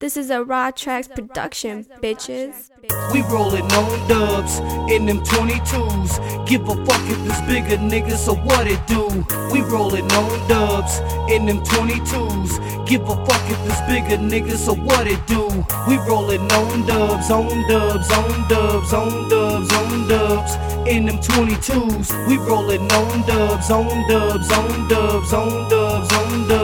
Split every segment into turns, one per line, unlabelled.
This is a Raw Tracks production, bitches.
We rollin' on dubs in them 22s. Give a fuck if it's bigger niggas, so what it do? We rollin' on dubs in them 22s. Give a fuck if it's bigger niggas, so what it do? We rollin' on dubs, on dubs, on dubs, on dubs, on dubs in them 22s. We rollin' on dubs, on dubs, on dubs, on dubs, on dubs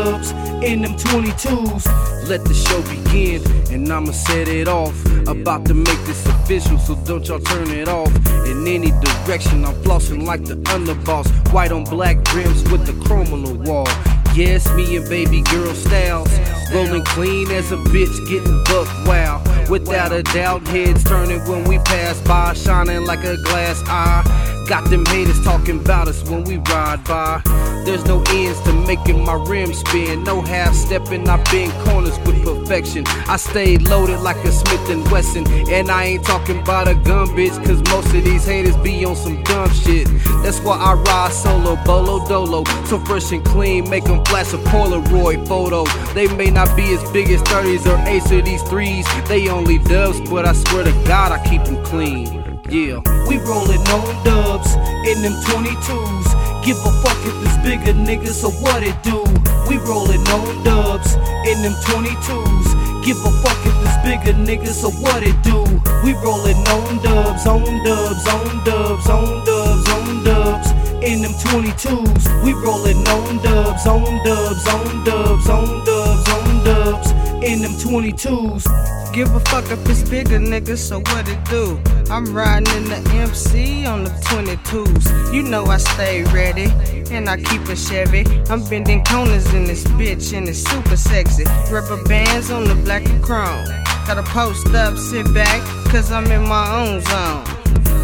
in them 22s.
Let the show begin, and I'ma set it off. About to make this official, so don't y'all turn it off. In any direction, I'm flossing like the underboss. White on black rims with the chrome on the wall. Yes, me and baby girl styles. Rolling clean as a bitch, getting buck wow. Without a doubt, heads turning when we pass by, shining like a glass eye. Got them haters talking about us when we ride by. There's no ends to making my rims spin. No half stepping, I bend corners with perfection. I stay loaded like a Smith and Wesson. And I ain't talking about a gun, bitch, cause most of these haters be on some dumb shit. That's why I ride solo, bolo dolo. So fresh and clean, make them flash a Polaroid photo. They may not be as big as 30s or 8s of these threes. They only dubs, but I swear to God, I keep them clean. Yeah.
We rollin' on dubs in them 22s. Give a fuck if it's bigger niggas, so what it do? We rollin' on dubs in them 22s. Give a fuck if it's bigger niggas, so what it do? We rollin' on dubs, on dubs, on dubs, on dubs, on dubs in them 22s. We rollin' on dubs, on dubs, on dubs, on dubs, on dubs in them 22s.
Give a fuck if it's bigger, nigga, so what it do? I'm riding in the MC on the 22s. You know I stay ready, and I keep a Chevy. I'm bending corners in this bitch, and it's super sexy. Rubber bands on the black and chrome. Gotta post up, sit back, cause I'm in my own zone.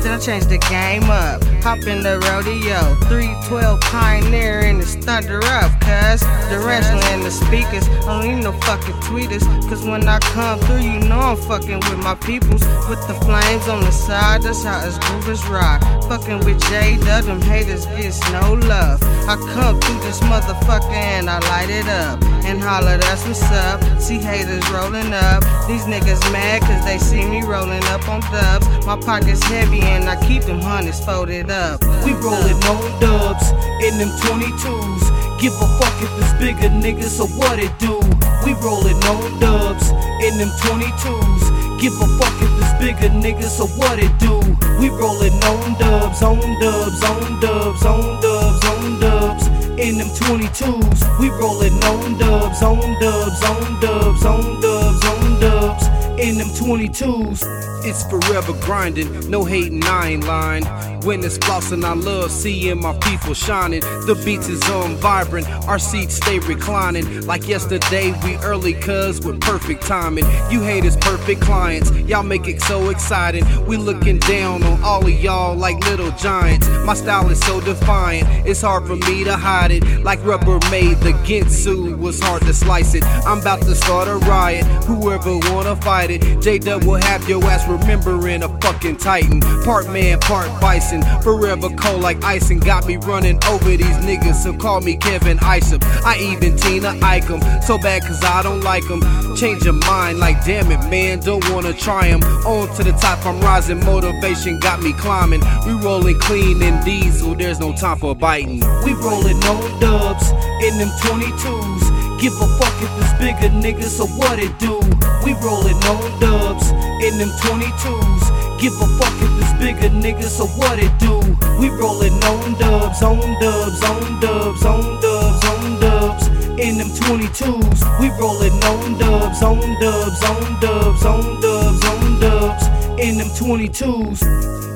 Then I change the game up. Hop in the rodeo. 312 Pioneer and it's thunder up, cuz. The wrestling and the speakers. I don't need no fucking tweeters. Cause when I come through, you know I'm fucking with my peoples. With the flames on the side, that's how us groovers rock. Fucking with J Dub, them haters gets no love. I come through this motherfucker and I light it up. And holler, that's what's up. See haters rolling up. These niggas mad cause they see me rolling up on dubs. My pockets heavy I keep them hundreds folded up.
We rollin' on dubs in them 22s. Give a fuck if it's bigger, niggas, so what it do? We rollin' on dubs in them 22s. Give a fuck if it's bigger, niggas, so what it do? We rollin' on dubs, on dubs, on dubs, on dubs, on dubs in them 22s. We rollin' on dubs, on dubs, on dubs, on dubs, on dubs in them 22s.
It's forever grinding, no hating, I ain't lying. When it's flossin', I love seeing my people shining. The beats is on vibrant, our seats stay reclining. Like yesterday, we early, cuz with perfect timing. You haters, perfect clients, y'all make it so exciting. We looking down on all of y'all like little giants. My style is so defiant, it's hard for me to hide it. Like Rubbermaid, the Ginsu was hard to slice it. I'm about to start a riot, whoever wanna fight it. J Dub will have your ass remembering a fucking titan. Part man, part bison. Forever cold like icing. Got me running over these niggas, so call me Kevin Isom. I even Tina Ike 'em. So bad cause I don't like like 'em. Change your mind like damn it, man. Don't wanna try 'em. On to the top, I'm rising. Motivation got me climbing. We rolling clean in diesel, there's no time for biting.
We rollin' on dubs in them 22s. Give a fuck if it's bigger, niggas, so what it do? We rollin' on dubs in them 22s. Give a fuck if it's bigger, niggas, so what it do? We rollin' on dubs, on dubs, on dubs, on dubs, on dubs in them 22s. We rollin' on dubs, on dubs, on dubs, on dubs, on dubs in them 22s.